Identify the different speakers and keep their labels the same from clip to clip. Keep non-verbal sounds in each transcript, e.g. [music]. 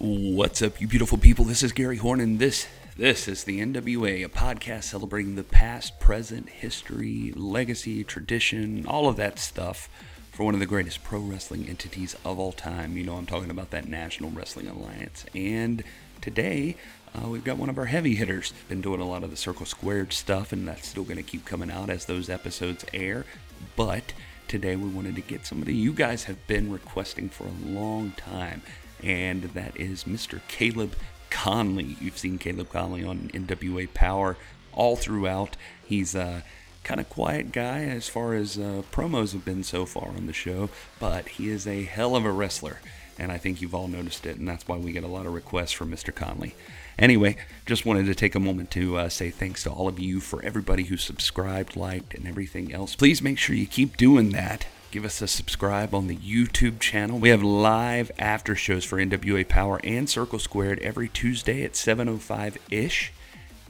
Speaker 1: What's up, you beautiful people? This is Gary Horn, and this this is the NWA, a podcast celebrating the past, present, history, legacy, tradition, all of that stuff for one of the greatest pro wrestling entities of all time. You know, I'm talking about that National Wrestling Alliance. And today, uh, we've got one of our heavy hitters. Been doing a lot of the Circle Squared stuff, and that's still going to keep coming out as those episodes air. But today, we wanted to get somebody you guys have been requesting for a long time and that is Mr. Caleb Konley. You've seen Caleb Konley on NWA Power all throughout. He's a kind of quiet guy as far as uh, promos have been so far on the show, but he is a hell of a wrestler. And I think you've all noticed it, and that's why we get a lot of requests from Mr. Konley. Anyway, just wanted to take a moment to uh, say thanks to all of you for everybody who subscribed, liked, and everything else. Please make sure you keep doing that give us a subscribe on the YouTube channel. We have live after shows for NWA Power and Circle Squared every Tuesday at 7:05 ish.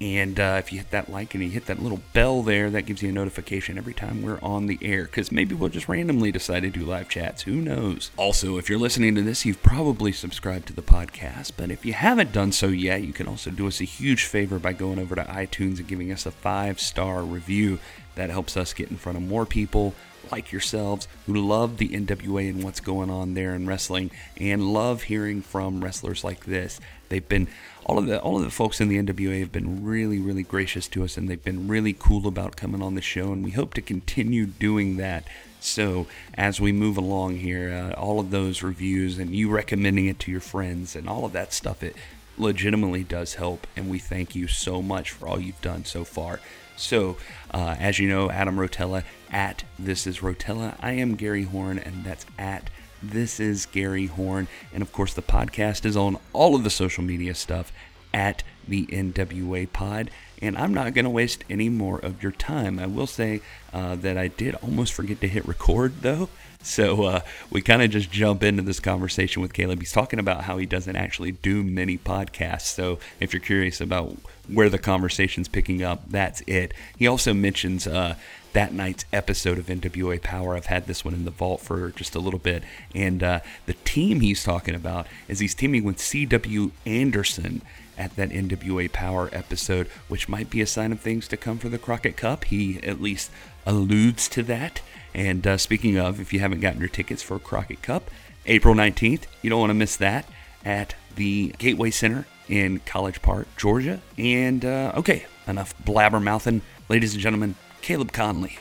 Speaker 1: And uh, if you hit that like and you hit that little bell there, that gives you a notification every time we're on the air. Because maybe we'll just randomly decide to do live chats. Who knows? Also, if you're listening to this, you've probably subscribed to the podcast. But if you haven't done so yet, you can also do us a huge favor by going over to iTunes and giving us a five star review. That helps us get in front of more people like yourselves who love the NWA and what's going on there in wrestling and love hearing from wrestlers like this. They've been all of the all of the folks in the NWA have been really really gracious to us and they've been really cool about coming on the show and we hope to continue doing that. So as we move along here, uh, all of those reviews and you recommending it to your friends and all of that stuff, it legitimately does help and we thank you so much for all you've done so far. So, uh, as you know, Adam Rotella at This Is Rotella. I am Gary Horn, and that's at This Is Gary Horn. And of course, the podcast is on all of the social media stuff at the NWA Pod. And I'm not going to waste any more of your time. I will say uh, that I did almost forget to hit record, though. So uh, we kind of just jump into this conversation with Caleb. He's talking about how he doesn't actually do many podcasts. So if you're curious about where the conversation's picking up, that's it. He also mentions uh, that night's episode of NWA Power. I've had this one in the vault for just a little bit. And uh, the team he's talking about is he's teaming with C.W. Anderson at that NWA Power episode, which might be a sign of things to come for the Crockett Cup. He at least alludes to that. And uh, speaking of, if you haven't gotten your tickets for Crockett Cup, April 19th, you don't want to miss that at the Gateway Center in College Park, Georgia. And uh, okay, enough blabbermouthing. Ladies and gentlemen, Caleb
Speaker 2: Konley.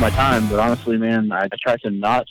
Speaker 2: My time. But honestly, man, I, I try to not.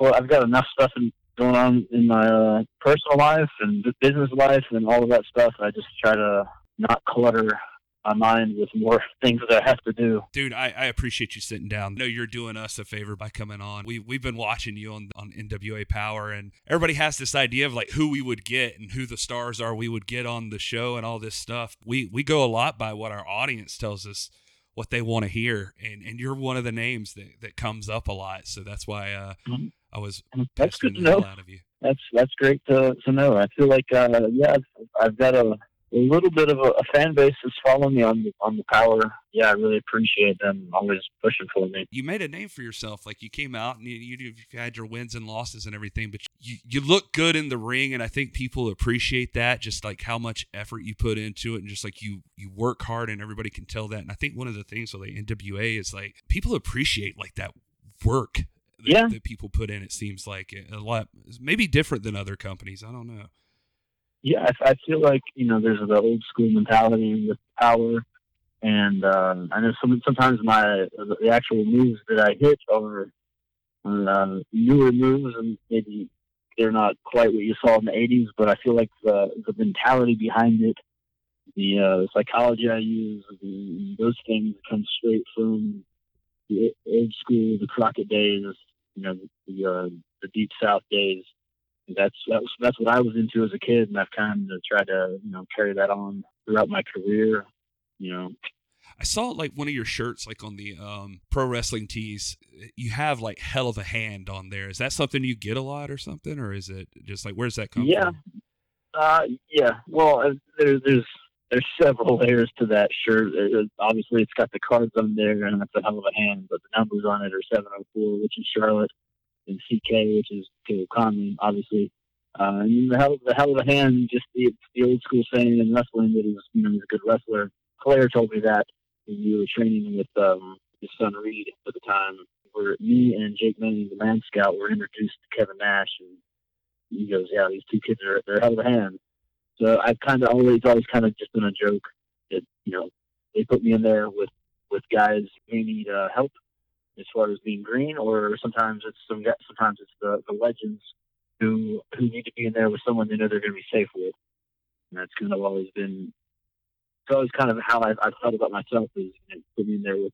Speaker 2: I've got enough stuff in, going on in my uh, personal life and business life and all of that stuff. I just try to not clutter my mind with more [laughs] things that I have to do.
Speaker 1: Dude, I, I appreciate you sitting down. I know you're doing us a favor by coming on. We we've been watching you on on NWA Power, and everybody has this idea of like who we would get and who the stars are we would get on the show and all this stuff. We we go a lot by what our audience tells us what they want to hear and and you're one of the names that that comes up a lot so that's why uh, mm-hmm. i was
Speaker 2: that's good to know. out of you. That's that's great to to know. I feel like uh, yeah I've, I've got a little bit of a, a, fan base that's following me on the, on the power. Yeah, I really appreciate them always pushing for me.
Speaker 1: You made a name for yourself. Like you came out and you, you, you had your wins and losses and everything, but you, you look good in the ring, and I think people appreciate that. Just like how much effort you put into it, and just like you you work hard, and everybody can tell that. And I think one of the things with the NWA is like people appreciate like that work that,
Speaker 2: yeah.
Speaker 1: that people put in. It seems like a lot, maybe different than other companies. I don't know
Speaker 2: yeah, I, I feel like you know there's the old school mentality with power, and um, I know some, sometimes my the actual moves that I hit are uh, newer moves, and maybe they're not quite what you saw in the '80s, but I feel like the the mentality behind it, the uh, psychology I use, the, those things come straight from the old school, the Crockett days, you know, the uh, the Deep South days that's that's that's what I was into as a kid, and I've kind of tried to you know carry that on throughout my career. You know,
Speaker 3: I saw like one of your shirts, like on the um, pro wrestling tees. You have like hell of a hand on there. Is that something you get a lot or something, or is it just like where's that come
Speaker 2: yeah.
Speaker 3: from?
Speaker 2: Uh, yeah. Well, uh, there, there's there's several layers to that shirt. It, obviously, it's got the cards on there, and that's a hell of a hand. But the numbers on it are 704, which is Charlotte, and CK, which is Caleb Konley, obviously. Uh, and the hell, the hell of a hand, just the, the old school saying in wrestling that he was, you know, he's a good wrestler. Flair told me that when we were training with um, his son Reid at the time. Where me and Jake Manning, the man scout, were introduced to Kevin Nash, and he goes, "Yeah, these two kids are they're hell of a hand." So I've kind of always, always kind of just been a joke that you know they put me in there with with guys who need uh, help as far as being green, or sometimes it's some sometimes it's the, the legends who who need to be in there with someone they know they're going to be safe with, and that's kind of always been. It's always kind of how I've, I've felt about myself is you know, put me in there with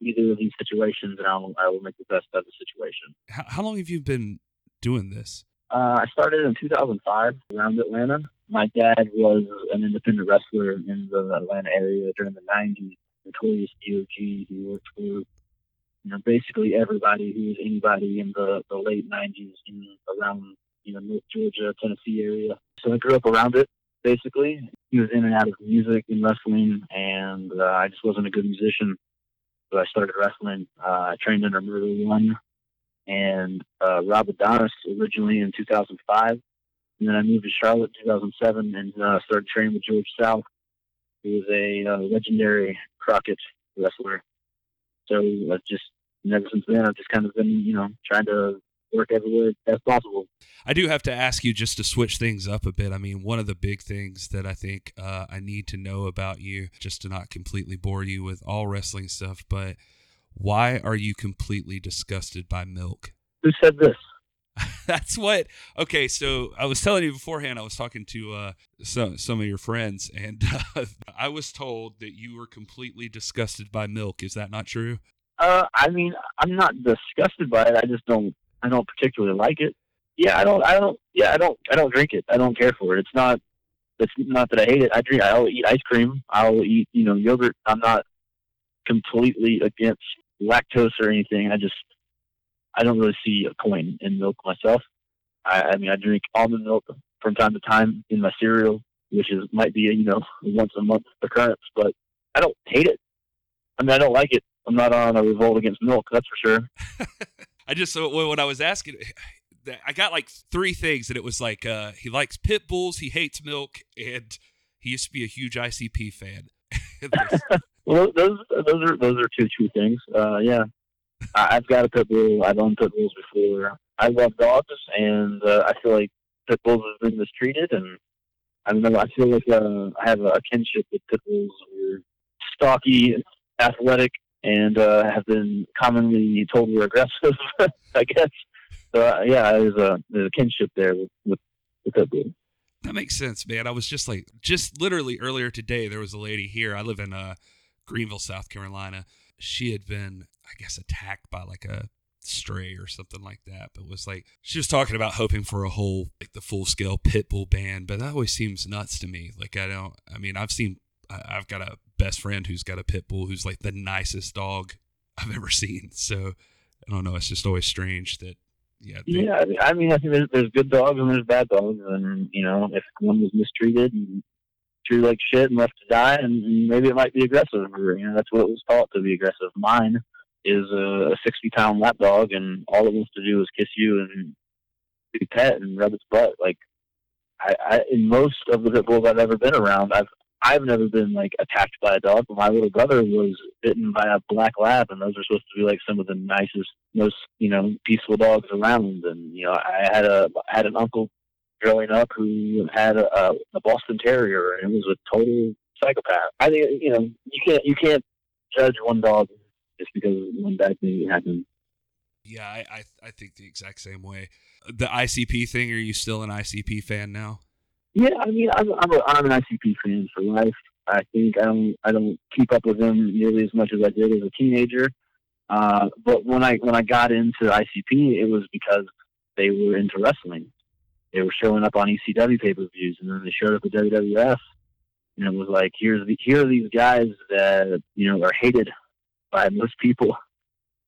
Speaker 2: either of these situations, and I'll I will make the best of the situation.
Speaker 3: How, how long have you been doing this?
Speaker 2: Uh, I started in 2005 around Atlanta. My dad was an independent wrestler in the Atlanta area during the 90s. Notorious DOG. He worked for you know basically everybody who was anybody in the, the late 90s in around you know North Georgia, Tennessee area. So I grew up around it. Basically, he was in and out of music and wrestling, and uh, I just wasn't a good musician. So I started wrestling. Uh, I trained under Murder One and uh, Rob Adonis originally in 2005. And then I moved to Charlotte in 2007 and uh, started training with George South, who was a uh, legendary Crockett wrestler. So uh, just and ever since then, I've just kind of been, you know, trying to work everywhere as possible.
Speaker 3: I do have to ask you just to switch things up a bit. I mean, one of the big things that I think uh, I need to know about you, just to not completely bore you with all wrestling stuff, but why are you completely disgusted by milk?
Speaker 2: Who said this? [laughs]
Speaker 3: That's what. Okay, so I was telling you beforehand. I was talking to uh, some some of your friends, and [laughs] uh, I was told that you were completely disgusted by milk. Is that not true?
Speaker 2: Uh, I mean, I'm not disgusted by it. I just don't. I don't particularly like it. Yeah, I don't. I don't. Yeah, I don't. I don't drink it. I don't care for it. It's not. It's not that I hate it. I drink. I'll eat ice cream. I'll eat. You know, yogurt. I'm not completely against lactose or anything. I just. I don't really see a coin in milk myself. I, I mean, I drink almond milk from time to time in my cereal, which is might be a you know once a month occurrence, but I don't hate it. I mean, I don't like it. I'm not on a revolt against milk, that's for sure. [laughs]
Speaker 3: I just so when I was asking, I got like three things, and it was like uh, he likes pit bulls, he hates milk, and he used to be a huge ICP fan. [laughs] [laughs]
Speaker 2: well, those those are those are two true things. Uh, yeah, I've got a pit bull. I've owned pit bulls before. I love dogs, and uh, I feel like pit bulls have been mistreated, and I don't know. I feel like uh, I have a kinship with pit bulls. We're stocky, athletic, and uh, have been commonly told we're aggressive. [laughs] I guess. So uh, yeah, there's a there's a kinship there with with, with bull.
Speaker 3: That makes sense, man. I was just like, just literally earlier today, there was a lady here. I live in uh, Greenville, South Carolina. She had been, I guess, attacked by like a stray or something like that. But was like, she was talking about hoping for a whole, like the full scale pit bull ban. But that always seems nuts to me. Like, I don't, I mean, I've seen, I've got a best friend who's got a pit bull who's like the nicest dog I've ever seen. So I don't know. It's just always strange that yeah.
Speaker 2: They, yeah, I mean, I think there's, there's good dogs and there's bad dogs, and you know, if one was mistreated and treated like shit and left to die, and maybe it might be aggressive. Or, you know, that's what it was taught to be aggressive. Mine is a, a 60 pound lap dog, and all it wants to do is kiss you and be pet and rub its butt. Like, I, I in most of the pit bulls I've ever been around, I've I've never been like attacked by a dog, but my little brother was bitten by a black lab, and those are supposed to be like some of the nicest, most you know peaceful dogs around. And you know, I had a I had an uncle growing up who had a, a, Boston Terrier, and it was a total psychopath. I think you know you can't you can't judge one dog just because one bad thing happened.
Speaker 3: Yeah, I, I I think the exact same way. The ICP thing. Are you still an ICP fan now?
Speaker 2: Yeah, I mean, I'm I'm, a, I'm an ICP fan for life. I think I don't I don't keep up with them nearly as much as I did as a teenager. Uh, but when I when I got into ICP, it was because they were into wrestling, they were showing up on ECW pay per views, and then they showed up at WWF, and it was like, here's the, here are these guys that you know are hated by most people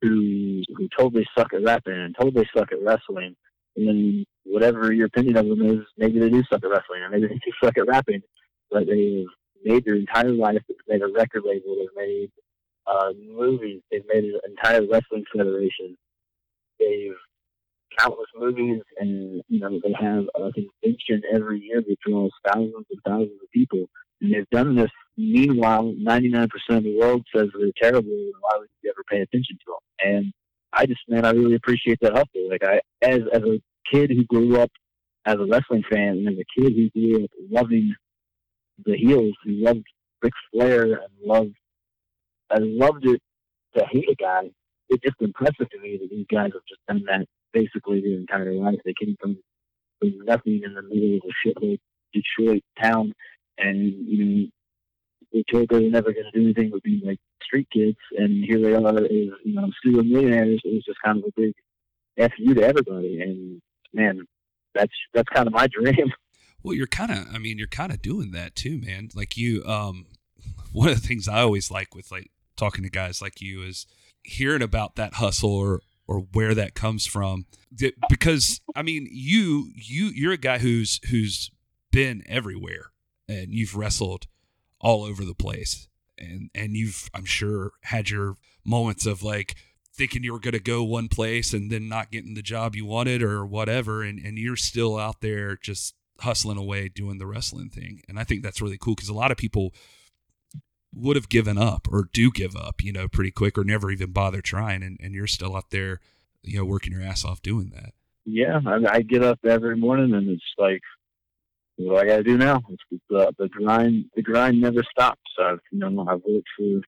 Speaker 2: who who totally suck at rapping and totally suck at wrestling, and then whatever your opinion of them is, maybe they do suck at wrestling, or maybe they do suck at rapping, but they've made their entire life. They've made a record label. They've made uh, movies. They've made an entire wrestling federation. They've countless movies, and you know they have a convention every year that draws thousands and thousands of people. And they've done this. Meanwhile, 99% of the world says they're terrible, and why would you ever pay attention to them? And I just, man, I really appreciate that hustle. Like I, as as a kid who grew up as a wrestling fan, and as a kid who grew up loving the heels, who loved Ric Flair and loved, I loved it to hate a guy. It's just impressive to me that these guys have just done that basically their entire life. They came from, from nothing in the middle of a shithole Detroit town, and you know they told they were never going to do anything but be like street kids, and here they are as you know pseudo millionaires. It was just kind of a big f you to everybody, and man, that's that's kind of my dream. [laughs]
Speaker 3: Well, you're kind of, I mean, you're kind of doing that too, man. Like you, um, one of the things I always like with like talking to guys like you is hearing about that hustle or or where that comes from because i mean you you you're a guy who's who's been everywhere and you've wrestled all over the place and and you've i'm sure had your moments of like thinking you were going to go one place and then not getting the job you wanted or whatever and and you're still out there just hustling away doing the wrestling thing and i think that's really cool because a lot of people would have given up or do give up, you know, pretty quick or never even bother trying. And, and you're still out there, you know, working your ass off doing that.
Speaker 2: Yeah. I, I get up every morning and it's like, what do I got to do now? It's the, the grind, the grind never stops. I've, you know, I've worked for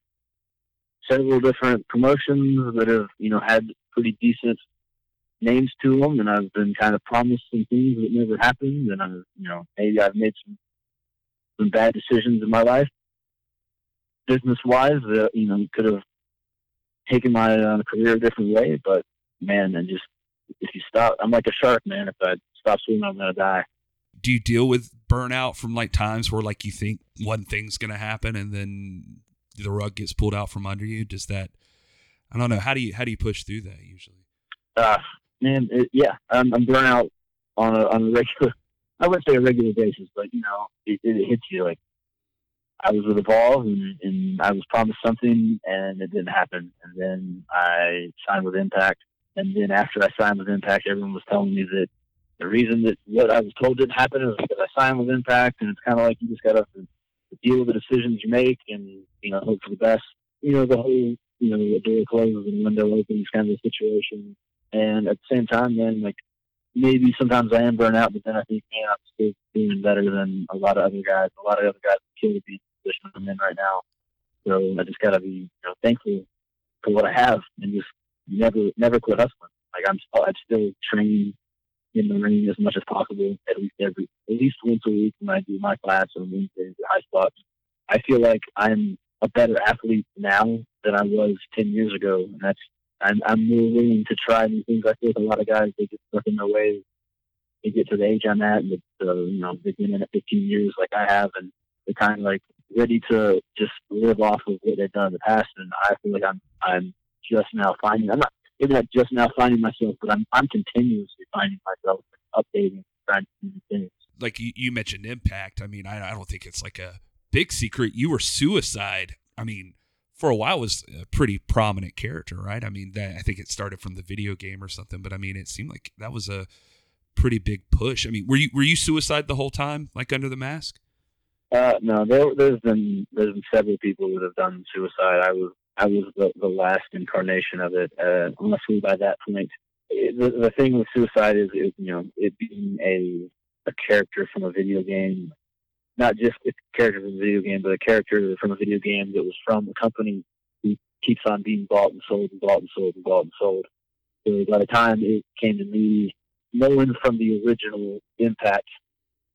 Speaker 2: several different promotions that have, you know, had pretty decent names to them. And I've been kind of promised some things that never happened. And I've, you know, maybe I've made some, some bad decisions in my life business wise that you know could have taken my uh, career a different way. But man, and just if you stop, I'm like a shark, man. If I stop swimming, I'm gonna die.
Speaker 3: Do you deal with burnout from like times where like you think one thing's gonna happen and then the rug gets pulled out from under you? Does that? I don't know. How do you how do you push through that usually?
Speaker 2: Uh, man, it, yeah, I'm, I'm burnout on a on a regular. I wouldn't say a regular basis, but you know, it, it hits you like I was with Evolve and, and I was promised something and it didn't happen. And then I signed with Impact. And then after I signed with Impact, everyone was telling me that the reason that what I was told didn't happen is because I signed with Impact. And it's kind of like you just got to deal with the decisions you make and, you know, hope for the best. You know, the whole, you know, the door closes and window opens kind of situation. And at the same time, then, like, maybe sometimes I am burnt out, but then I think, man, I'm still doing better than a lot of other guys. A lot of other guys kill to be in the position I'm in right now. So I just gotta be you know thankful for what I have and just never never quit hustling. Like I'm still I still train in the ring as much as possible at least every at least once a week when I do my class on Wednesdays at high spots. I feel like I'm a better athlete now than I was ten years ago, and that's I'm, I'm more willing to try new things. I feel like a lot of guys they get stuck in their ways. They get to the age I'm at, and uh, you know they've been in it 15 years like I have, and they're kind of like ready to just live off of what they've done in the past. And I feel like I'm I'm just now finding I'm not maybe not just now finding myself, but I'm I'm continuously finding myself updating, trying to do things.
Speaker 3: Like you, you mentioned impact. I mean, I, I don't think it's like a big secret. You were suicide. I mean, for a while was a pretty prominent character, right? I mean, that I think it started from the video game or something, but I mean, it seemed like that was a pretty big push. I mean, were you were you suicide the whole time, like under the mask?
Speaker 2: Uh, no, there, has been there's been several people that have done suicide. I was I was the, the last incarnation of it. Uh, honestly, by that point, it, the, the thing with suicide is, is you know it being a a character from a video game, not just a character from a video game, but a character from a video game that was from a company who keeps on being bought and sold and bought and sold and bought and sold. So by the time it came to me, no one from the original Impact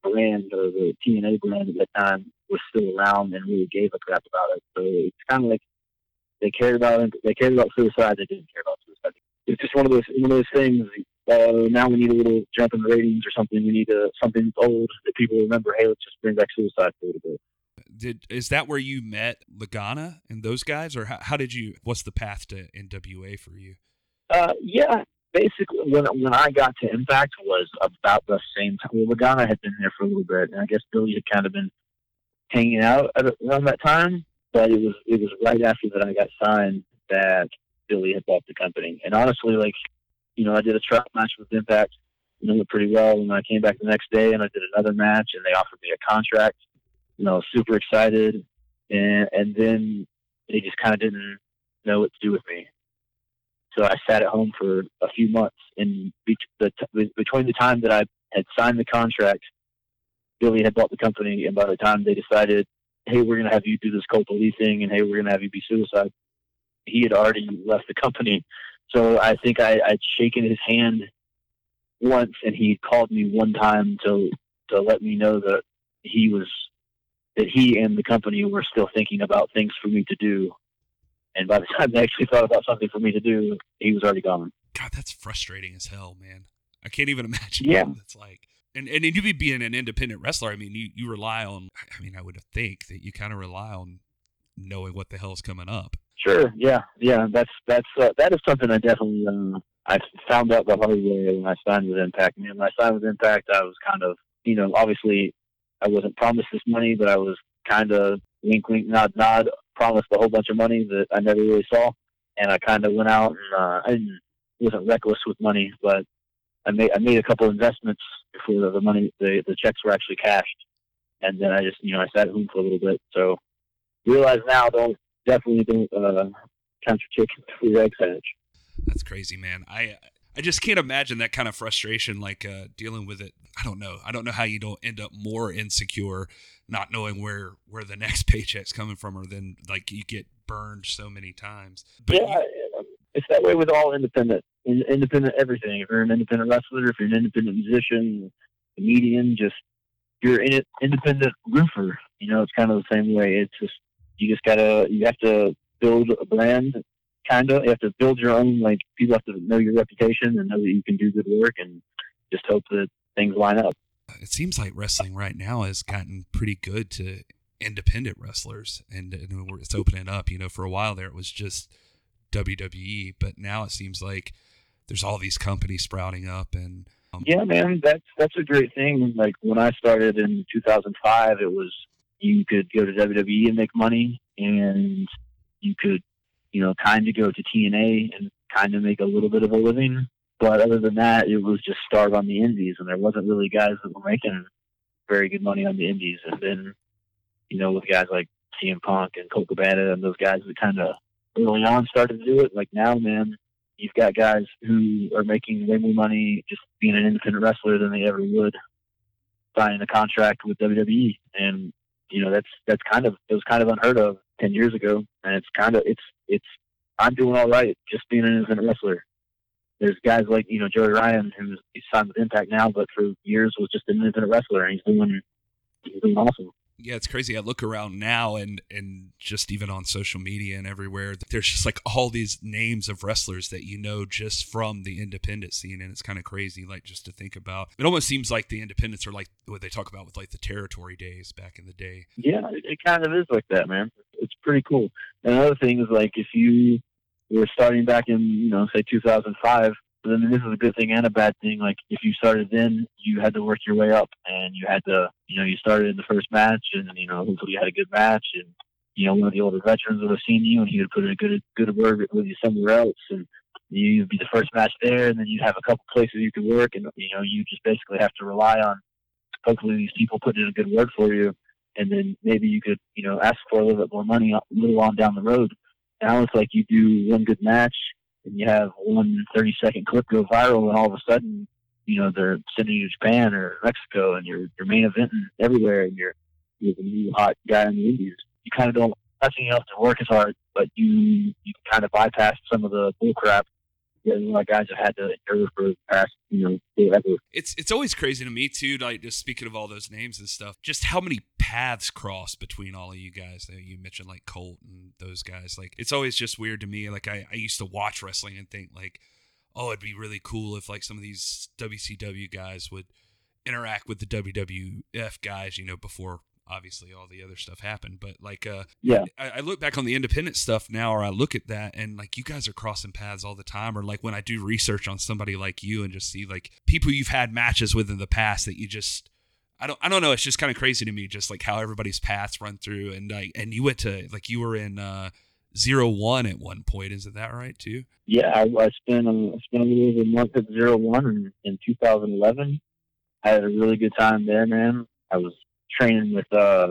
Speaker 2: brand or the TNA brand at that time was still around and really gave a crap about it. So it's kind of like they cared about. They cared about suicide. They didn't care about suicide. It's just one of those one of those things. uh, now we need a little jump in the ratings or something. We need a, something old that people remember. Hey, let's just bring back Suicide for a little bit.
Speaker 3: Did is that where you met Lagana and those guys, or how, how did you? What's the path to NWA for you?
Speaker 2: Uh, yeah, basically when when I got to Impact was about the same time. Well, Lagana had been there for a little bit, and I guess Billy had kind of been hanging out at, around that time. But it was it was right after that I got signed that Billy had bought the company. And honestly, like you know, I did a trial match with Impact, you know, went pretty well. And I came back the next day and I did another match, and they offered me a contract. You know, super excited, and and then they just kind of didn't know what to do with me. So I sat at home for a few months. And be- the t- between the time that I had signed the contract, Billy had bought the company, and by the time they decided, hey, we're going to have you do this Colt Lee thing, and hey, we're going to have you be suicide, he had already left the company. So I think I, I'd shaken his hand once, and he called me one time to to let me know that he was that he and the company were still thinking about things for me to do. And by the [laughs] time they actually thought about something for me to do, he was already gone.
Speaker 3: God, that's frustrating as hell, man. I can't even imagine
Speaker 2: Yeah.
Speaker 3: what it's like. And and you be being an independent wrestler, I mean, you, you rely on. I mean, I would think that you kind of rely on knowing what the hell's coming up.
Speaker 2: Sure. Yeah. Yeah. That's that's uh, that is something I definitely uh, I found out the hard way when I signed with Impact. I mean, when I signed with Impact, I was kind of you know obviously I wasn't promised this money, but I was kind of wink, wink, nod, nod, promised a whole bunch of money that I never really saw, and I kind of went out and uh, I wasn't reckless with money, but I made I made a couple of investments before the, the money the the checks were actually cashed, and then I just you know I sat at home for a little bit. So realize now don't definitely don't uh, count your chickens before your eggs hatch.
Speaker 3: That's crazy, man. I I just can't imagine that kind of frustration, like uh, dealing with it. I don't know. I don't know how you don't end up more insecure, not knowing where where the [laughs] next paycheck's coming from, or then like you get burned so many times. But
Speaker 2: yeah, it's that way with all independent, in, independent everything. If you're an independent wrestler, if you're an independent musician, comedian, just you're in it, independent roofer. You know, it's kind of the same way. It's just you just gotta you have to build a brand, kind of. You have to build your own. Like people have to know your reputation and know that you can do good work, and just hope that things line up.
Speaker 3: it seems like wrestling right now has gotten pretty good to independent wrestlers, and, and it's opening up. You know, for a while there, it was just WWE, but now it seems like there's all these companies sprouting up, and um,
Speaker 2: Yeah, man, that's that's a great thing. Like when I started in 2005, it was you could go to WWE and make money, and you could, you know, kind of go to TNA and kind of make a little bit of a living. But other than that, it was just starve on the indies, and there wasn't really guys that were making very good money on the indies. And then, you know, with guys like CM Punk and Colt Cabana and those guys that kind of early on started to do it. Like now, man, you've got guys who are making way more money just being an independent wrestler than they ever would signing a contract with WWE. And you know that's that's kind of it was kind of unheard of ten years ago, and it's kind of it's it's I'm doing all right just being an independent wrestler. There's guys like you know Joey Ryan who's he's signed with Impact now, but for years was just an independent wrestler, and he's doing he's doing awesome.
Speaker 3: Yeah, it's crazy. I look around now and and just even on social media and everywhere, there's just like all these names of wrestlers that you know just from the independent scene, and it's kind of crazy. Like just to think about, it almost seems like the independents are like what they talk about with like the territory days back in the day.
Speaker 2: Yeah, it, kind of is like that, man. It's pretty cool. And another thing is like if you were starting back in, you know, say 2005, then this is a good thing and a bad thing. Like if you started then, you had to work your way up, and you had to, you know, you started in the first match, and you know, hopefully you had a good match, and you know, one of the older veterans would have seen you, and he would put in a good good word with you somewhere else, and you'd be the first match there, and then you'd have a couple places you could work, and you know, you just basically have to rely on hopefully these people putting in a good word for you, and then maybe you could, you know, ask for a little bit more money a little on down the road. Now it's like you do one good match and you have one 30 second clip go viral, and all of a sudden, mm-hmm. you know, they're sending you to Japan or Mexico, and you're you're main eventing everywhere, and you're you're the new hot guy in the Indies. You kind of don't. Not saying you have to work as hard, but you you kind of bypass some of the bull crap that a lot guys have had to endure for the past, you know, forever.
Speaker 3: It's it's always crazy to me too. Like just speaking of all those names and stuff, just how many paths cross between all of you guys. You mentioned like Colt and those guys. Like it's always just weird to me. Like I, I used to watch wrestling and think like, oh, it'd be really cool if like some of these WCW guys would interact with the WWF guys, you know, before obviously all the other stuff happened. But like, uh,
Speaker 2: Yeah.
Speaker 3: I, I look back on the independent stuff now, or I look at that, and like you guys are crossing paths all the time, or like when I do research on somebody like you and just see like people you've had matches with in the past that you just. I don't. I don't know. It's just kind of crazy to me, just like how everybody's paths run through, and like, and you went to like you were in uh, zero one at one point. Isn't that right too?
Speaker 2: Yeah, I, I spent a, I spent a little over a month at Zero One in, in 2011. I had a really good time there, man. I was training with uh,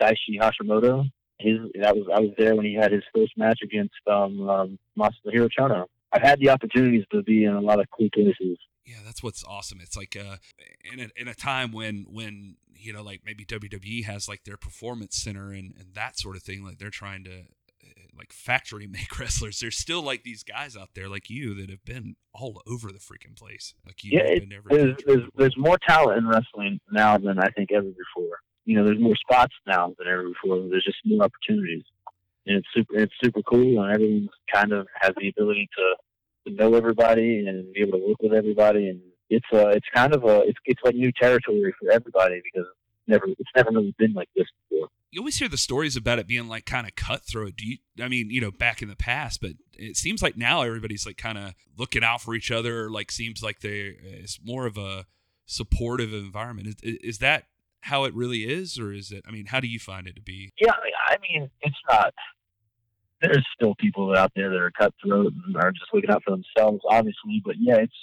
Speaker 2: Daishi Hashimoto. His that was I was there when he had his first match against um, um, Masahiro Chono. I've had the opportunities to be in a lot of cool places.
Speaker 3: Yeah, that's what's awesome. It's like uh, in a, in a time when when you know like maybe WWE has like their performance center and and that sort of thing. Like they're trying to like factory [laughs] make wrestlers. There's still like these guys out there like you that have been all over the freaking place. Like you
Speaker 2: Yeah, it-
Speaker 3: been
Speaker 2: There's, there's there's more talent in wrestling now than I think ever before. You know, there's more spots now than ever before. There's just more opportunities, and it's super it's super cool, and everyone kind of has the ability to, to know everybody and be able to work with everybody, and it's uh it's kind of a it's it's like new territory for everybody because never it's never really been like this before.
Speaker 3: You always hear the stories about it being like kind of cutthroat. Do you? I mean, you know, back in the past, but it seems like now everybody's like kind of looking out for each other. Like seems like they it's more of a supportive environment. Is, is that how it really is, or is it? I mean, how do you find it to be?
Speaker 2: Yeah, I mean, I mean, it's not. There's still people out there that are cutthroat and are just looking out for themselves, obviously. But yeah, it's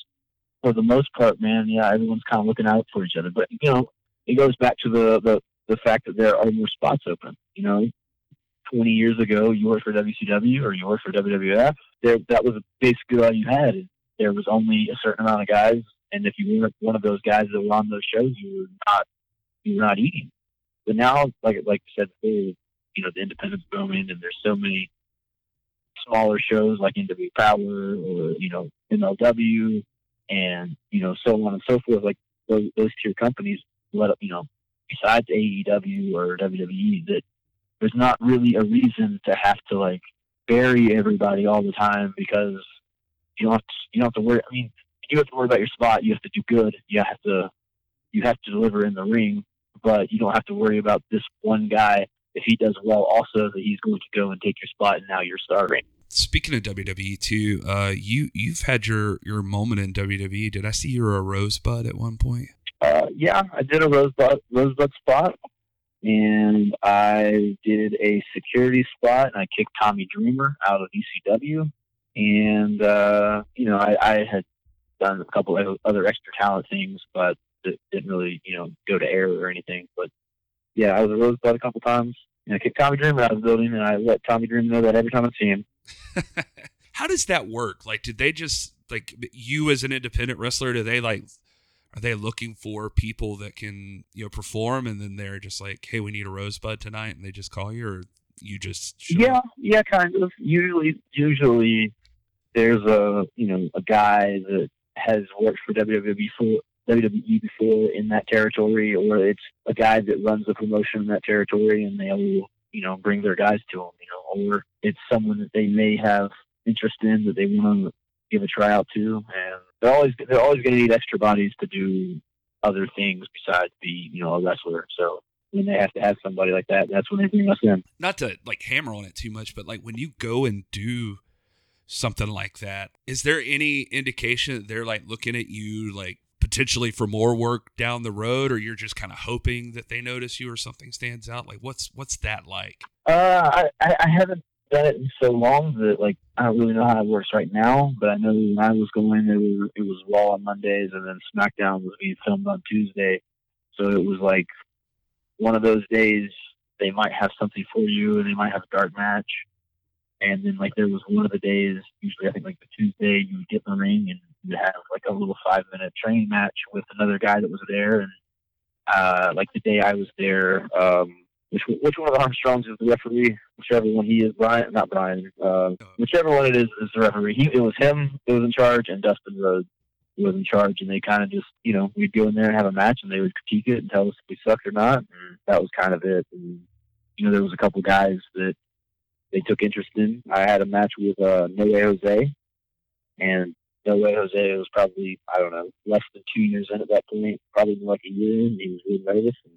Speaker 2: for the most part, man. Yeah, everyone's kind of looking out for each other. But you know, it goes back to the the the fact that there are more spots open. You know, 20 years ago, you worked for WCW or you worked for WWF. There, that was basically all you had. There was only a certain amount of guys, and if you weren't one of those guys that were on those shows, you were not you were not eating. But now, like like I said before, you know, the independents booming, and there's so many smaller shows like NW Power or you know MLW, and you know so on and so forth. Like those, those tier companies, let you know, besides AEW or WWE, that there's not really a reason to have to like bury everybody all the time because you don't have to, you don't have to worry. I mean, you have to worry about your spot. You have to do good. You have to you have to deliver in the ring, but you don't have to worry about this one guy. If he does well, also that he's going to go and take your spot, and now you're starving.
Speaker 3: Speaking of WWE too, uh, you you've had your your moment in WWE. Did I see you were a rosebud at one point?
Speaker 2: Uh, yeah, I did a rosebud rosebud spot, and I did a security spot, and I kicked Tommy Dreamer out of ECW, and uh, you know I, I had done a couple of other extra talent things, but it didn't really you know go to air or anything. But yeah, I was a rosebud a couple times, and I kicked Tommy Dreamer out of the building, and I let Tommy Dreamer know that every time I see him. [laughs]
Speaker 3: How does that work? Like, did they just like you as an independent wrestler? Do they like are they looking for people that can you know perform, and then they're just like, hey, we need a rosebud tonight, and they just call you, or you just
Speaker 2: Yeah,
Speaker 3: up?
Speaker 2: yeah, kind of. Usually, usually there's a you know a guy that has worked for WWE before, WWE before in that territory, or it's a guy that runs the promotion in that territory, and they will you know bring their guys to them, you know, or it's someone that they may have interest in that they want to give a tryout to, and they're always they're always going to need extra bodies to do other things besides be you know a wrestler. So when they have to have somebody like that, that's when they bring us in.
Speaker 3: not to like hammer on it too much, but like when you go and do something like that, is there any indication that they're like looking at you like potentially for more work down the road, or you're just kind of hoping that they notice you or something stands out? Like what's what's that like?
Speaker 2: Uh, I, I I haven't done it in so long that like I don't really know how it works right now. But I know when I was going, it was it was Raw on Mondays, and then SmackDown was being filmed on Tuesday. So it was like one of those days they might have something for you, and they might have a dark match. And then like there was one of the days, usually I think like the Tuesday, you would get in the ring and you have like a little five minute training match with another guy that was there. And uh, like the day I was there, um, which which one of the Armstrongs is the referee? Whichever one he is, Brian, not Brian. Uh, whichever one it is is the referee. He, it was him that was in charge, and Dustin Rhodes was in charge, and they kind of just, you know, we'd go in there and have a match, and they would critique it and tell us if we sucked or not, and that was kind of it. And you know, there was a couple guys that they took interest in. I had a match with uh, No Way Jose, and No Way Jose was probably I don't know less than two years in at that point, probably like a year in. He was really nervous, and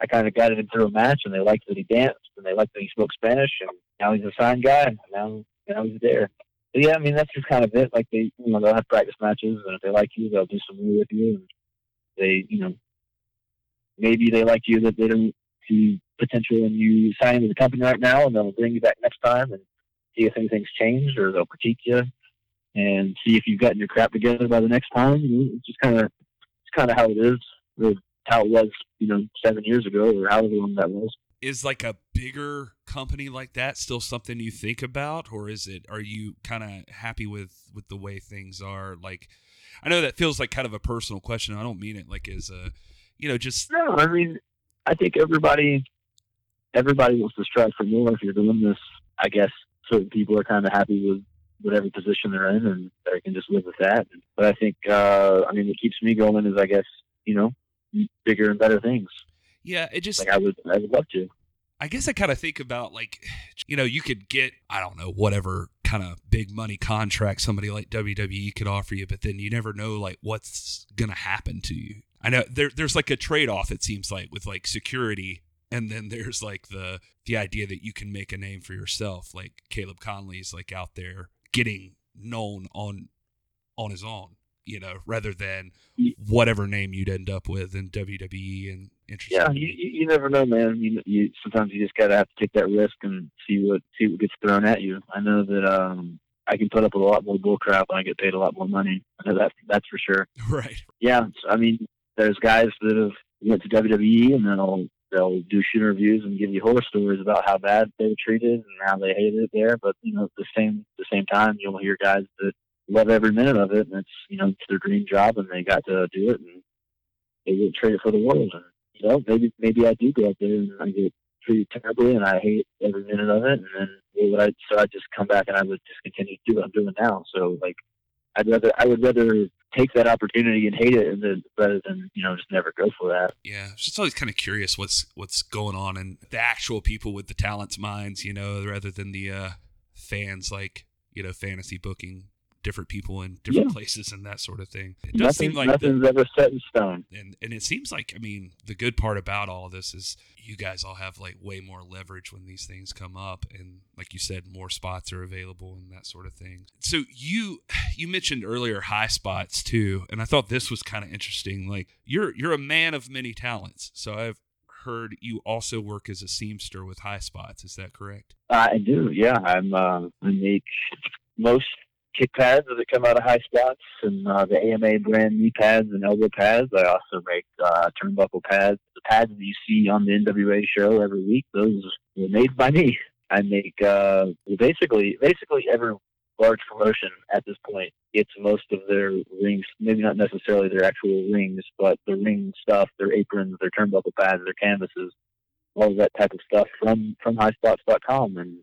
Speaker 2: I kind of guided him through a match, and they liked that he danced, and they liked that he spoke Spanish, and now he's a signed guy. And now now he's there. But yeah, I mean that's just kind of it. Like they, you know, they'll have practice matches, and if they like you, they'll do some more with you, and they, you know, maybe they like you that they don't see potential in you signing with the company right now, and they'll bring you back next time and see if anything's changed, or they'll critique you and see if you've gotten your crap together by the next time. You know, it's just kind of it's kind of how it is, or how it was, you know, seven years ago, or however long that was.
Speaker 3: Is like a bigger company like that still something you think about, or is it? Are you kind of happy with with the way things are? Like, I know that feels like kind of a personal question. I don't mean it like as a, you know, just
Speaker 2: No, I mean, I think everybody everybody wants to strive for more. If you're doing this, I guess certain people are kind of happy with whatever position they're in, and they can just live with that. But I think, uh, I mean, what keeps me going is, I guess, you know, bigger and better things.
Speaker 3: yeah. It just
Speaker 2: Like I would, I would love to.
Speaker 3: I guess I kind of think about like, you know, you could get, I don't know, whatever kind of big money contract somebody like WWE could offer you, but then you never know like what's going to happen to you. I know there, there's like a trade off, it seems like, with like security. And then there's like the the idea that you can make a name for yourself. Like Caleb Konley's like out there getting known on on his own, you know, rather than whatever name you'd end up with in WWE and interesting.
Speaker 2: Yeah, you, you never know, man. You, you sometimes you just gotta have to take that risk and see what see what gets thrown at you. I know that um, I can put up with a lot more bull crap and I get paid a lot more money. I know that that's for sure. [laughs]
Speaker 3: right.
Speaker 2: yeah, I mean, there's guys that have went to WWE and then they'll they'll do shoot interviews and give you horror stories about how bad they were treated and how they hated it there. But you know, at the same the same time, you'll hear guys that love every minute of it and it's you know it's their dream job and they got to do it and they wouldn't trade it for the world. And you know, maybe maybe I do go out there and I get treated terribly and I hate every minute of it and then what would I so I just come back and I would just continue to do what I'm doing now. So like I'd rather I would rather take that opportunity and hate it and then rather than you know just never go for that.
Speaker 3: Yeah, it's just always kind of curious what's what's going on in the actual people with the talents' minds, you know, rather than the uh, fans like you know fantasy booking different people in different
Speaker 2: Yeah.
Speaker 3: places and that sort of thing. It does
Speaker 2: Nothing,
Speaker 3: seem like the,
Speaker 2: nothing's ever set in stone.
Speaker 3: and and it seems like I mean the good part about all of this is you guys all have like way more leverage when these things come up and like you said more spots are available and that sort of thing. So you you mentioned earlier high spots too and I thought this was kind of interesting like you're you're a man of many talents. So I've heard you also work as a seamster with high spots. Is that correct?
Speaker 2: I do, yeah. I'm uh, I make most kick pads that come out of high spots and uh, the AMA brand knee pads and elbow pads. I also make uh, turnbuckle pads. The pads that you see on the NWA show every week, those were made by me. I make uh, basically basically every large promotion at this point gets most of their rings, maybe not necessarily their actual rings, but the ring stuff, their aprons, their turnbuckle pads, their canvases, all of that type of stuff from from highspots.com and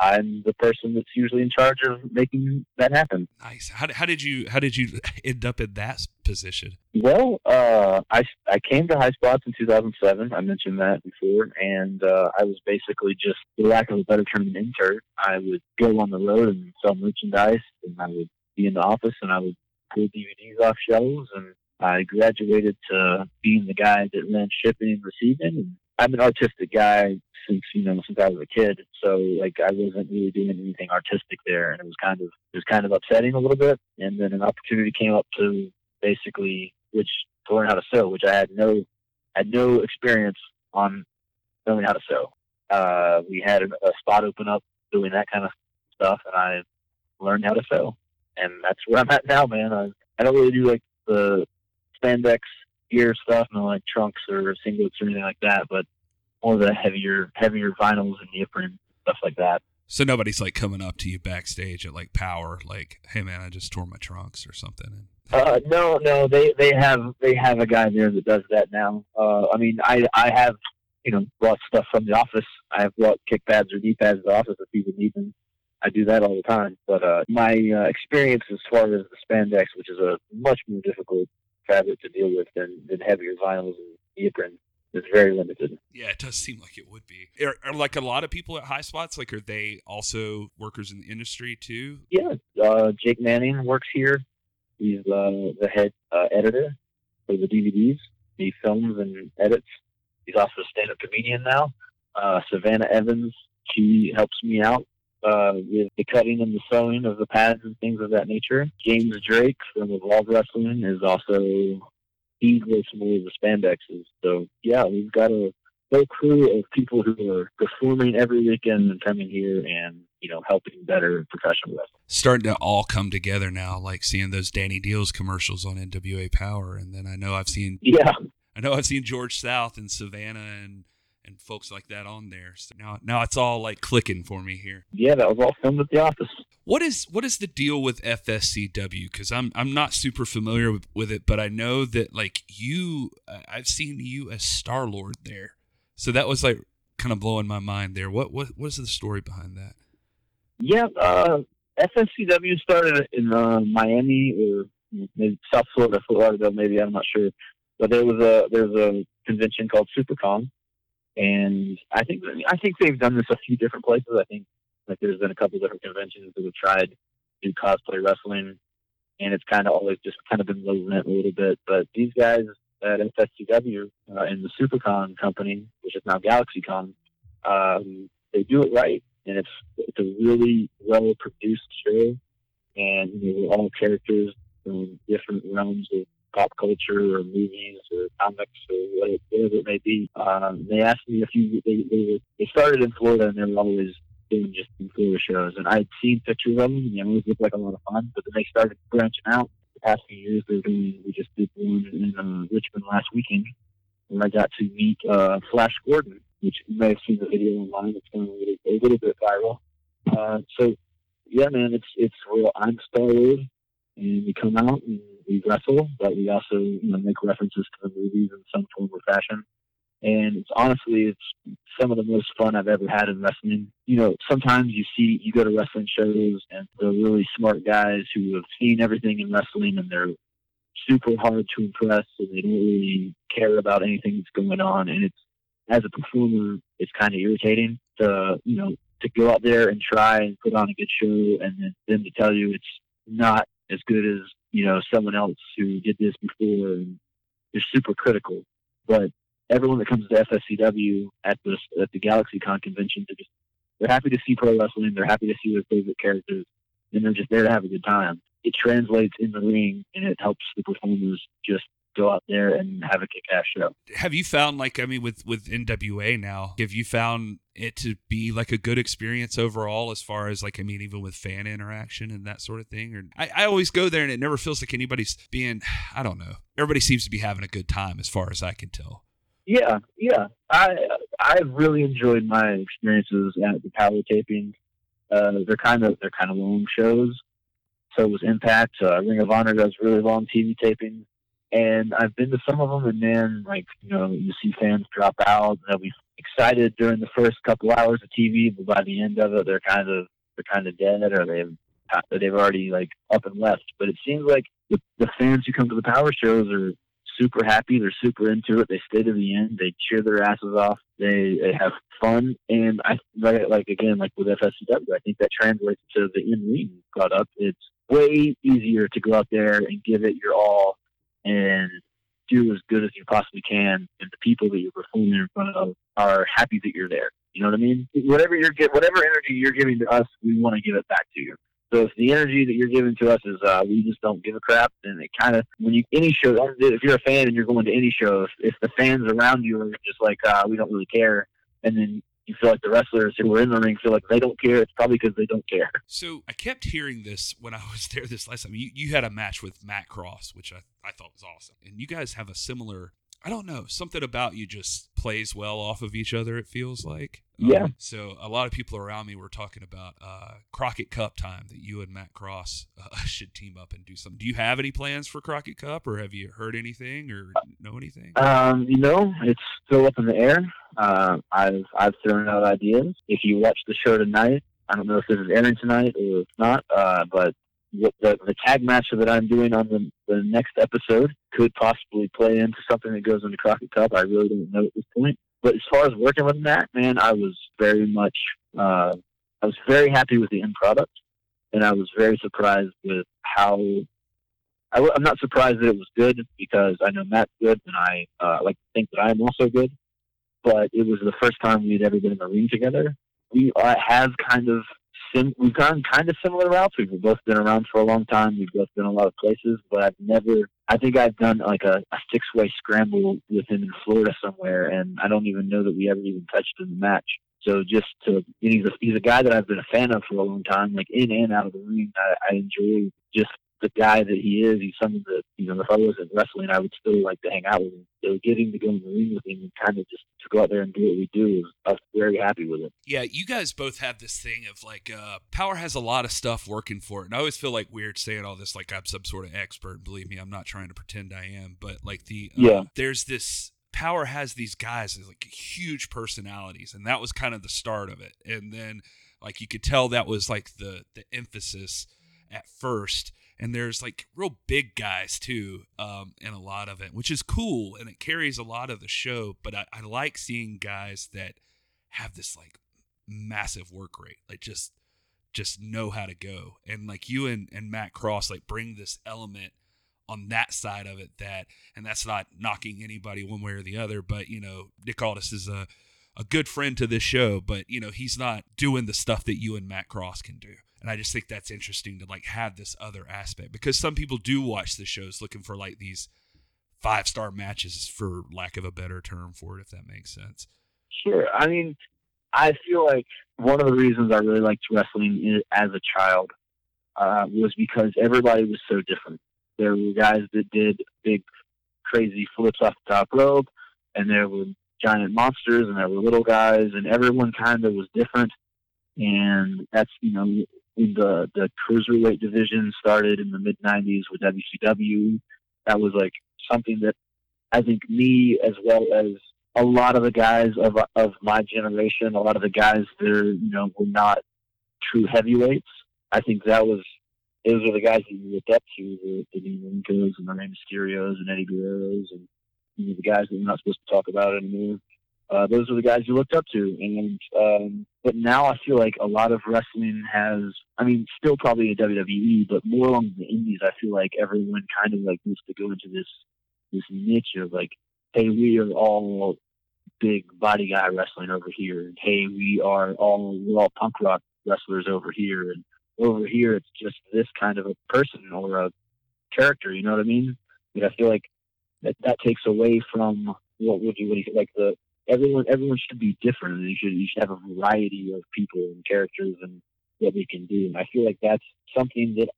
Speaker 2: I'm the person that's usually in charge of making that happen.
Speaker 3: Nice. How, how did you how did you [laughs] end up in that position?
Speaker 2: Well, uh, I, I came to High Spots in 2007. I mentioned that before, and uh, I was basically just, for lack of a better term, an intern. I would go on the road and sell merchandise, and I would be in the office, and I would pull DVDs off shelves, and I graduated to being the guy that ran shipping and receiving. And I'm an artistic guy since you know since I was a kid, so like I wasn't really doing anything artistic there, and it was kind of it was kind of upsetting a little bit. And then an opportunity came up to basically which to learn how to sew, which I had no had no experience on learning how to sew. Uh, we had a, a spot open up doing that kind of stuff, and I learned how to sew, and that's where I'm at now, man. I, I don't really do like the spandex gear stuff, no like trunks or singlets or anything like that, but more of the heavier heavier vinyls and neoprene stuff like that.
Speaker 3: So nobody's like coming up to you backstage at like Power, like, "Hey man, I just tore my trunks" or something. And
Speaker 2: Uh, no, no, they they have they have a guy there that does that now. Uh, I mean, I I have you know brought stuff from the office. I have brought kick pads or knee pads to the office if people need them. I do that all the time. But uh, my uh, experience as far as the spandex, which is a much more difficult fabric to deal with than, than heavier vinyls and neoprene, is very limited.
Speaker 3: yeah, it does seem like it would be. Are, are like a lot of people at high spots? Like, are they also workers in the industry too?
Speaker 2: Yeah, uh, Jake Manning works here. He's uh, the head uh, editor for the DVDs. He films and edits. He's also a stand-up comedian now. Uh, Savannah Evans, she helps me out uh, with the cutting and the sewing of the pads and things of that nature. James Drake from Evolve Wrestling is also he works more with the spandexes. So yeah, we've got a whole crew of people who are performing every weekend and coming here and you know helping better professional wrestling.
Speaker 3: Starting to all come together now, like seeing those Danny Deals commercials on NWA Power, and then I know I've seen
Speaker 2: Yeah,
Speaker 3: I know I've seen George South and Savannah and and folks like that on there. So now now it's all like clicking for me here.
Speaker 2: yeah, that was all filmed at the office.
Speaker 3: What is what is the deal with FSCW? Because I'm I'm not super familiar with, with it, but I know that like you, I've seen you as Star Lord there, so that was like kind of blowing my mind there. What what what is the story behind that?
Speaker 2: Yeah, uh, FSCW started in uh, Miami or maybe South Florida, Lauderdale, maybe I'm not sure. But there was a there was a convention called SuperCon, and I think I think they've done this a few different places. I think like there's been a couple of different conventions that have tried to do cosplay wrestling, and it's kind of always just kind of been low rent a little bit. But these guys at FSCW uh, in the SuperCon company, which is now GalaxyCon, um, they do it right, and it's it's a really well produced show, and you know, all characters from different realms of pop culture or movies or comics or whatever, it may be. Um, they asked me a few. They, they they started in Florida, and they were always doing just in Florida shows, and I'd seen pictures of them, and they always looked like a lot of fun. But then they started branching out. The past few years, they're doing. We just did one in uh, Richmond last weekend, and I got to meet uh, Flash Gordon, which you may have seen the video online. It's going a little, a little bit viral. Uh, so, yeah, man, it's it's real. I'm Star Lord, and we come out and we wrestle, but we also you know make references to the movies in some form or fashion. And it's honestly, it's some of the most fun I've ever had in wrestling. You know, sometimes you see, you go to wrestling shows and the really smart guys who have seen everything in wrestling and they're super hard to impress and they don't really care about anything that's going on. And it's, as a performer, it's kind of irritating to, you know, to go out there and try and put on a good show and then them to tell you it's not as good as, you know, someone else who did this before and they're super critical. But everyone that comes to FSCW at the at the GalaxyCon convention, they're just they're happy to see pro wrestling. They're happy to see their favorite characters, and they're just there to have a good time. It translates in the ring, and it helps the performers just go out there and have a kick-ass show.
Speaker 3: Have you found like I mean with with NWA now? Have you found it to be like a good experience overall as far as like I mean even with fan interaction and that sort of thing? Or I, I always go there and it never feels like anybody's being [sighs] I don't know. Everybody seems to be having a good time as far as I can tell.
Speaker 2: Yeah, yeah. I I've really enjoyed my experiences at the power taping. Uh, they're kind of they're kind of long shows. So was Impact. Uh, Ring of Honor does really long TV tapings, and I've been to some of them. And then, like you know, you see fans drop out. They'll be excited during the first couple hours of TV, but by the end of it, they're kind of they're kind of dead, or they've they've already like up and left. But it seems like the, the fans who come to the power shows are super happy. They're super into it. They stay to the end. They cheer their asses off. They, they have fun. And I like, like again, like with FSCW, I think that translates to the in ring got up. It's way easier to go out there and give it your all and do as good as you possibly can. And the people that you're performing in front of are happy that you're there. You know what I mean? Whatever you're get, whatever energy you're giving to us, we want to give it back to you. So if the energy that you're giving to us is uh, we just don't give a crap, then it kind of when you any show if you're a fan and you're going to any show, if, if the fans around you are just like uh, we don't really care, and then you feel like the wrestlers who were in the ring feel like they don't care, it's probably because they don't care.
Speaker 3: So I kept hearing this when I was [laughs] there this last time. You, you had a match with Matt Cross, which I, I thought was awesome. And you guys have a similar, I don't know, something about you just plays well off of each other, it feels like.
Speaker 2: Yeah.
Speaker 3: Um, so a lot of people around me were talking about uh, Crockett Cup time that you and Matt Cross uh, [laughs] should team up and do something. Do you have any plans for Crockett Cup or have you heard anything or know anything?
Speaker 2: Um, you know, it's still up in the air. Uh, I've I've thrown out ideas. If you watch the show tonight, I don't know if this is airing tonight or if not, uh, but the, the tag match that I'm doing on the, the next episode could possibly play into something that goes into Crockett Cup. I really don't know at this point. But as far as working with Matt, man, I was very much, uh, I was very happy with the end product, and I was very surprised with how I, am not surprised that it was good because I know Matt's good, and I uh, like to think that I am also good. But it was the first time we'd ever been in a ring together. We uh, have kind of sim- we've gone kind of similar routes. We've both been around for a long time. We've both been a lot of places, but I've never. I think I've done like a, a six way scramble mm-hmm. with him in Florida somewhere, and I don't even know that we ever even touched in the match. So just to, he's a, he's a guy that I've been a fan of for a long time, like in and out of the ring. I, I enjoy just the guy that he is. He's someone that, you know, if I wasn't wrestling, I would still like to hang out with him. So getting to go in the ring with him and kind of just to go out there and do what we do, I was very happy with it.
Speaker 3: Yeah, you guys both have this thing of like, uh, Power has a lot of stuff working for it. And I always feel like weird saying all this like I'm some sort of expert. Believe me, I'm not trying to pretend I am. But like the, uh,
Speaker 2: yeah.
Speaker 3: there's this Power has these guys like huge personalities, and that was kind of the start of it. And then, like you could tell, that was like the the emphasis at first. And there's like real big guys too, um, in a lot of it, which is cool, and it carries a lot of the show. But I, I like seeing guys that have this like massive work rate, like just just know how to go. And like you and, and Matt Cross like bring this element on that side of it that and that's not knocking anybody one way or the other but you know nick aldis is a, a good friend to this show but you know he's not doing the stuff that you and matt cross can do and i just think that's interesting to like have this other aspect because some people do watch the shows looking for like these five star matches for lack of a better term for it if that makes sense.
Speaker 2: Sure. I mean i feel like one of the reasons i really liked wrestling as a child uh, was because everybody was so different. There were guys that did big, crazy flips off the top rope, and there were giant monsters, and there were little guys, and everyone kind of was different. And that's you know the the cruiserweight division started in the mid '90s with WCW. That was like something that I think me as well as a lot of the guys of of my generation, a lot of the guys that are you know were not true heavyweights. I think that was those are the guys that you looked up to, the, the Dean and the Rey Mysterios and Eddie Guerreros and you know, the guys that we're not supposed to talk about anymore. Uh, those are the guys you looked up to. And um, but now I feel like a lot of wrestling has, I mean, still probably a WWE, but more along the indies. I feel like everyone kind of like wants to go into this this niche of like, hey, we are all big body guy wrestling over here, and hey, we are all we're all punk rock wrestlers over here, and over here, it's just this kind of a person or a character. You know what I mean? But I feel like that that takes away from what would you like the everyone everyone should be different you should you should have a variety of people and characters and what we can do. And I feel like that's something that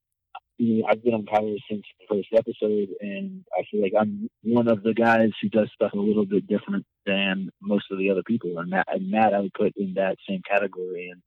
Speaker 2: you know, I've been on Power since the first episode, and I feel like I'm one of the guys who does stuff a little bit different than most of the other people. And Matt, and Matt I would put in that same category, and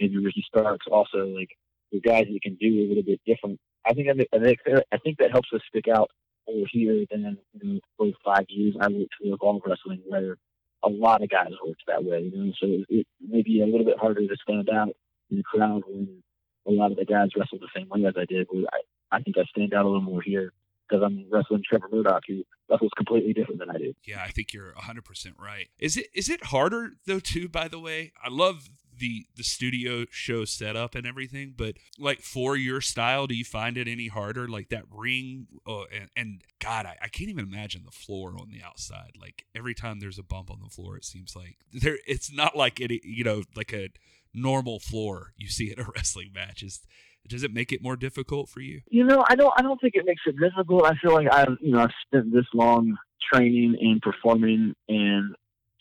Speaker 2: maybe Ricky Starks also. Like the guys that can do a little bit different. I think I think I think that helps us stick out over here than in those five years I worked for golf wrestling, where a lot of guys worked that way. You know, so it, may be a little bit harder to stand out in the crowd when a lot of the guys wrestle the same way as I did. I, I think I stand out a little more here because I'm wrestling Trevor Murdoch, who wrestles completely different than I do.
Speaker 3: Yeah, I think you're 100 percent right. Is it is it harder though too? By the way, I love the the studio show setup and everything but like for your style do you find it any harder? Like that ring uh, and, and, god I, I can't even imagine the floor on the outside. Like every time there's a bump on the floor it seems like [laughs] there it's not like any you know like a normal floor you see at a [laughs] wrestling match. Is does it make it more difficult for you?
Speaker 2: You know i don't i don't think it makes it difficult. I feel like i've you know i've spent this long training and performing and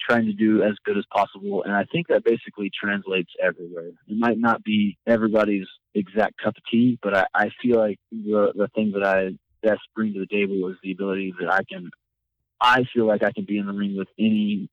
Speaker 2: trying to do as good as possible. And I think that basically translates everywhere. It might not be everybody's exact cup of tea, but I, I feel like the, the thing that I best bring to the table is the ability that I can, I feel like I can be in the ring with any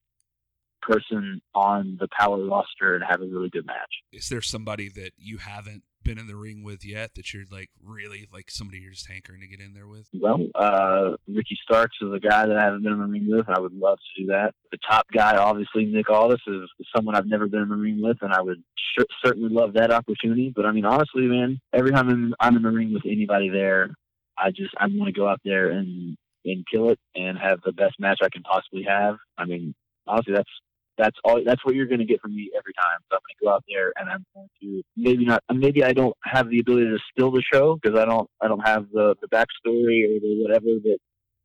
Speaker 2: person on the power roster and have a really good match.
Speaker 3: Is there somebody that you haven't been in the ring with yet that you're like really like somebody you're just hankering to get in there with?
Speaker 2: Well, uh, Ricky Starks is a guy that I haven't been in the ring with. I would love to do that. The top guy, obviously, Nick Aldis, is, is someone I've never been in the ring with, and I would sh- certainly love that opportunity. But I mean, honestly, man, every time I'm, I'm in the ring with anybody there, I just I want to go out there and and kill it and have the best match I can possibly have. I mean, honestly, that's that's all. That's what you're going to get from me every time. So I'm going to go out there and I'm going to maybe not. Maybe I don't have the ability to steal the show because I don't. I don't have the the backstory or the whatever that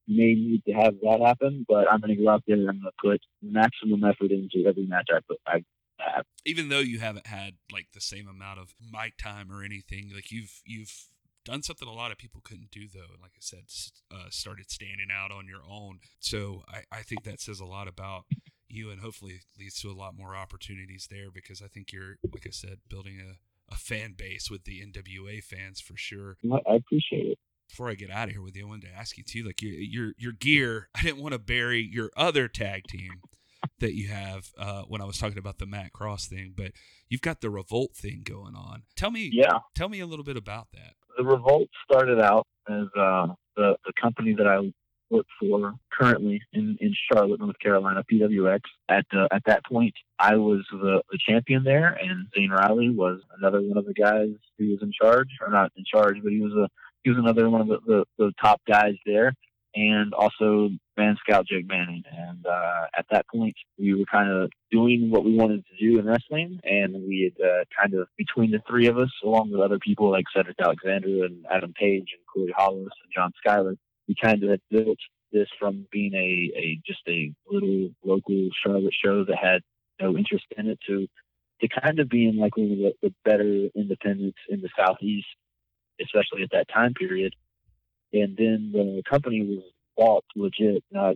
Speaker 2: may need to have that happen. But I'm going to go out there and I'm going to put maximum effort into every match I put. I have.
Speaker 3: Even though you haven't had like the same amount of mic time or anything, like you've you've done something a lot of people couldn't do though like i said uh, started standing out on your own so I, I think that says a lot about you and hopefully leads to a lot more opportunities there because i think you're like i said building a, a fan base with the nwa fans for sure
Speaker 2: i appreciate it
Speaker 3: before I get out of here with you, I wanted to ask you too, like your your your gear. I didn't want to bury your other tag team that you have uh, when I was talking about the Matt Cross thing, but you've got the Revolt thing going on. Tell me,
Speaker 2: yeah,
Speaker 3: tell me a little bit about that
Speaker 2: the revolt started out as uh, the the company that I work for currently in, in Charlotte, North Carolina, PWX. At uh, at that point, I was the, the champion there, and Zane Riley was another one of the guys who was in charge, or not in charge, but he was a he was another one of the, the, the top guys there and also Man Scout Jake Manning. And uh, at that point, we were kind of doing what we wanted to do in wrestling, and we had uh, kind of between the three of us, along with other people like Cedric Alexander and Adam Page and Corey Hollis and John Skyler, we kind of had built this from being a, a just a little local Charlotte show that had no interest in it to to kind of being like one of the, the better independents in the southeast, especially at that time period and then the company was bought legit. Not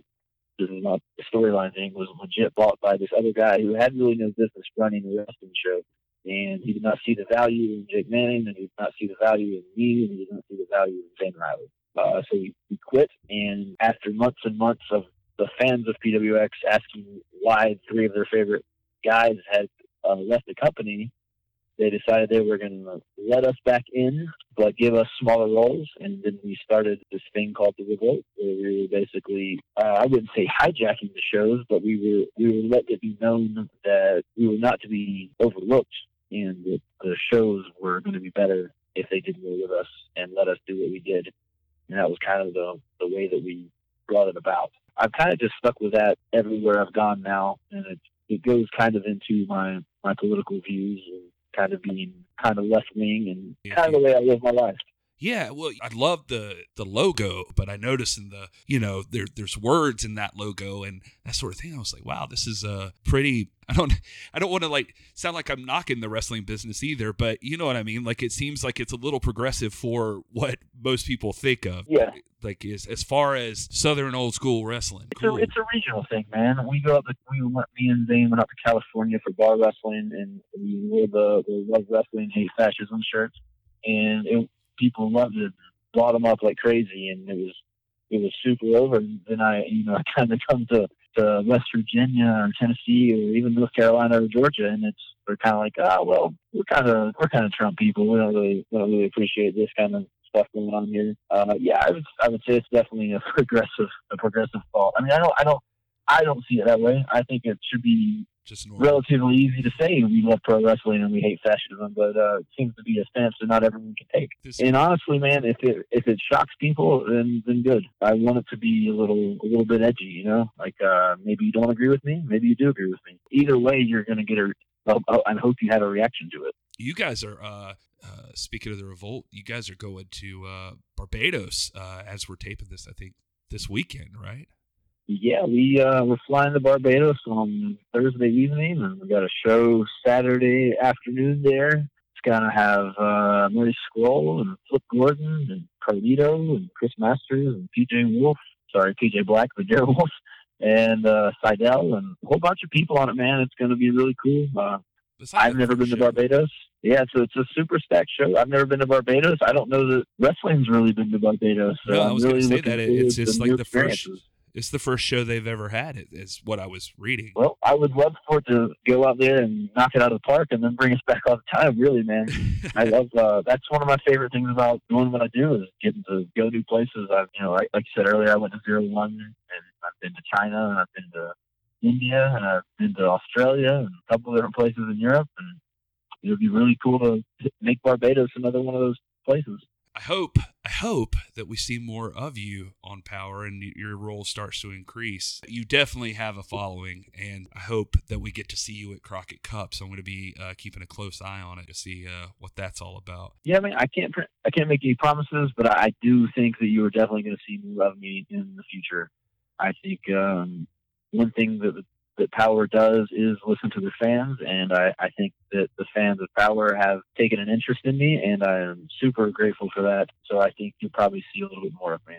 Speaker 2: not the storyline thing. Was legit bought by this other guy who had really no business running a wrestling show, and he did not see the value in Jake Manning, and he did not see the value in me, and he did not see the value in Zane Riley. Uh, so we, quit, and after months and months of the fans of PWX asking why three of their favorite guys had uh, left the company, they decided they were going to let us back in, but give us smaller roles. And then we started this thing called the Revolt, where we were basically, uh, I wouldn't say hijacking the shows, but we were we were let it be known that we were not to be overlooked, and that the shows were going to be better if they did more with us and let us do what we did. And that was kind of the the way that we brought it about. I've kind of just stuck with that everywhere I've gone now, and it it goes kind of into my my political views and kind of being kind of left wing and kind of the way I live my life.
Speaker 3: Yeah, well, I love the the logo, but I noticed in the you know there there's words in that logo and that sort of thing. I was like, wow, this is a pretty. [laughs] I don't I don't want to like sound like I'm knocking the wrestling business either, but you know what I mean. Like it seems like it's a little progressive for what most people think of.
Speaker 2: Yeah.
Speaker 3: Like is as far as southern old school wrestling.
Speaker 2: It's cool. a it's a regional thing, man. We go up. To, we went. Me and Zane went up to California for bar wrestling, and we wore the the love wrestling, hate fascism shirts, and it people loved it, bought them up like crazy, and it was it was super over. And then I, you know, [laughs] I kind of come to to West Virginia or Tennessee or even North Carolina or Georgia, and it's they're kind of like, oh well, we're kind of we're kind of Trump people. We don't really we don't really appreciate this kind of stuff going on here. Uh, yeah, I would I would say it's definitely a [laughs] progressive a progressive thought. I mean, I don't I don't I don't see it that way. I think it should be just relatively easy to say we love pro wrestling and we hate fascism, but uh, it seems to be a stance that not everyone can take. This and honestly, man, if it if it shocks people, then then good. I want it to be a little a little bit edgy, you know. Like uh, maybe you don't agree with me, maybe you do agree with me. Either way, you're going to get a. I hope you have a reaction to it.
Speaker 3: You guys are. Uh, uh, speaking of the revolt, you guys are going to uh, Barbados uh, as we're taping this. I think this weekend, right?
Speaker 2: Yeah, we uh, we're flying to Barbados on Thursday evening, and we got a show Saturday afternoon there. It's gonna have uh, Marty Scurll and Flip Gordon and Carlito and Chris Masters and PJ Wolf. Sorry, PJ Black, but Jerry Wolf and uh, Sydal and a whole bunch of people on it. Man, it's gonna be really cool. Uh, I've never been to Barbados. Yeah, so it's a super stacked show. I've never been to Barbados. I don't know that wrestling's really been to Barbados. So
Speaker 3: no, I
Speaker 2: was really
Speaker 3: going to say that it's, just like the first it's the first show they've ever had. Is what I was reading.
Speaker 2: Well, I would love for it to go out there and knock it out of the park, and then bring us [laughs] back all the time. Really, man, I [laughs] love. Uh, that's one of my favorite things about doing what I do is getting to go new places. I've, you know, like, like you said earlier, I went to Zero One, and I've been to China, and I've been to India, and I've been to Australia, and a couple of different places in Europe, and it would be really cool to make Barbados another one of those places.
Speaker 3: I hope I hope that we see more of you on Power and your role starts to increase. You definitely have a following, and I hope that we get to see you at Crockett Cup. So I'm going to be uh, keeping a close eye on it to see uh, what that's all about.
Speaker 2: Yeah, I mean, I can't I can't make any promises, but I do think that you are definitely going to see more of me in the future. I think um, one thing that that Power does is listen to the fans, and I, I think that the fans of Power have taken an interest in me, and I am super grateful for that. So I think you'll probably see a little bit more of me.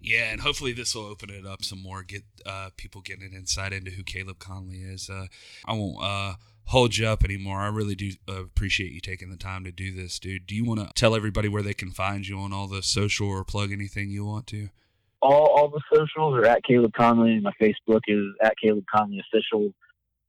Speaker 3: Yeah, and hopefully this will open it up some more, get uh, people getting an insight into who Caleb Konley is. Uh, I won't uh, hold you up anymore. I really do appreciate you taking the time to do this, dude. Do you want to tell everybody where they can find you on all the social or plug anything you want to?
Speaker 2: All, all the socials are at Caleb Konley. My Facebook is at Caleb Konley Official.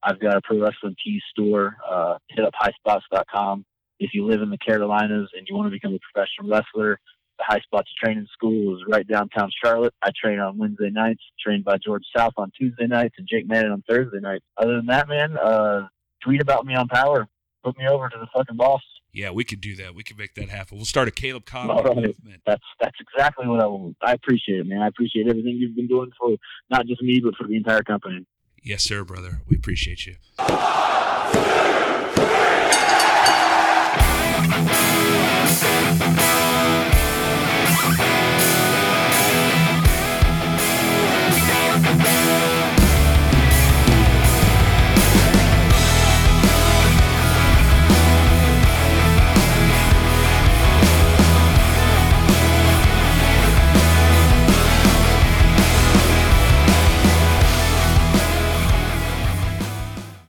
Speaker 2: I've got a pro wrestling tees store. Uh, hit up highspots.com. If you live in the Carolinas and you want to become a professional wrestler, the High Spots Training School is right downtown Charlotte. I train on Wednesday nights, trained by George South on Tuesday nights, and Jake Manning on Thursday nights. Other than that, man, uh, tweet about me on Power. Put me over to the fucking boss.
Speaker 3: Yeah, we could do that. We could make that happen. We'll start a Caleb Konley right. movement.
Speaker 2: That's that's exactly what I want. I appreciate it, man. I appreciate everything you've been doing for not just me, but for the entire company.
Speaker 3: Yes, sir, brother. We appreciate you.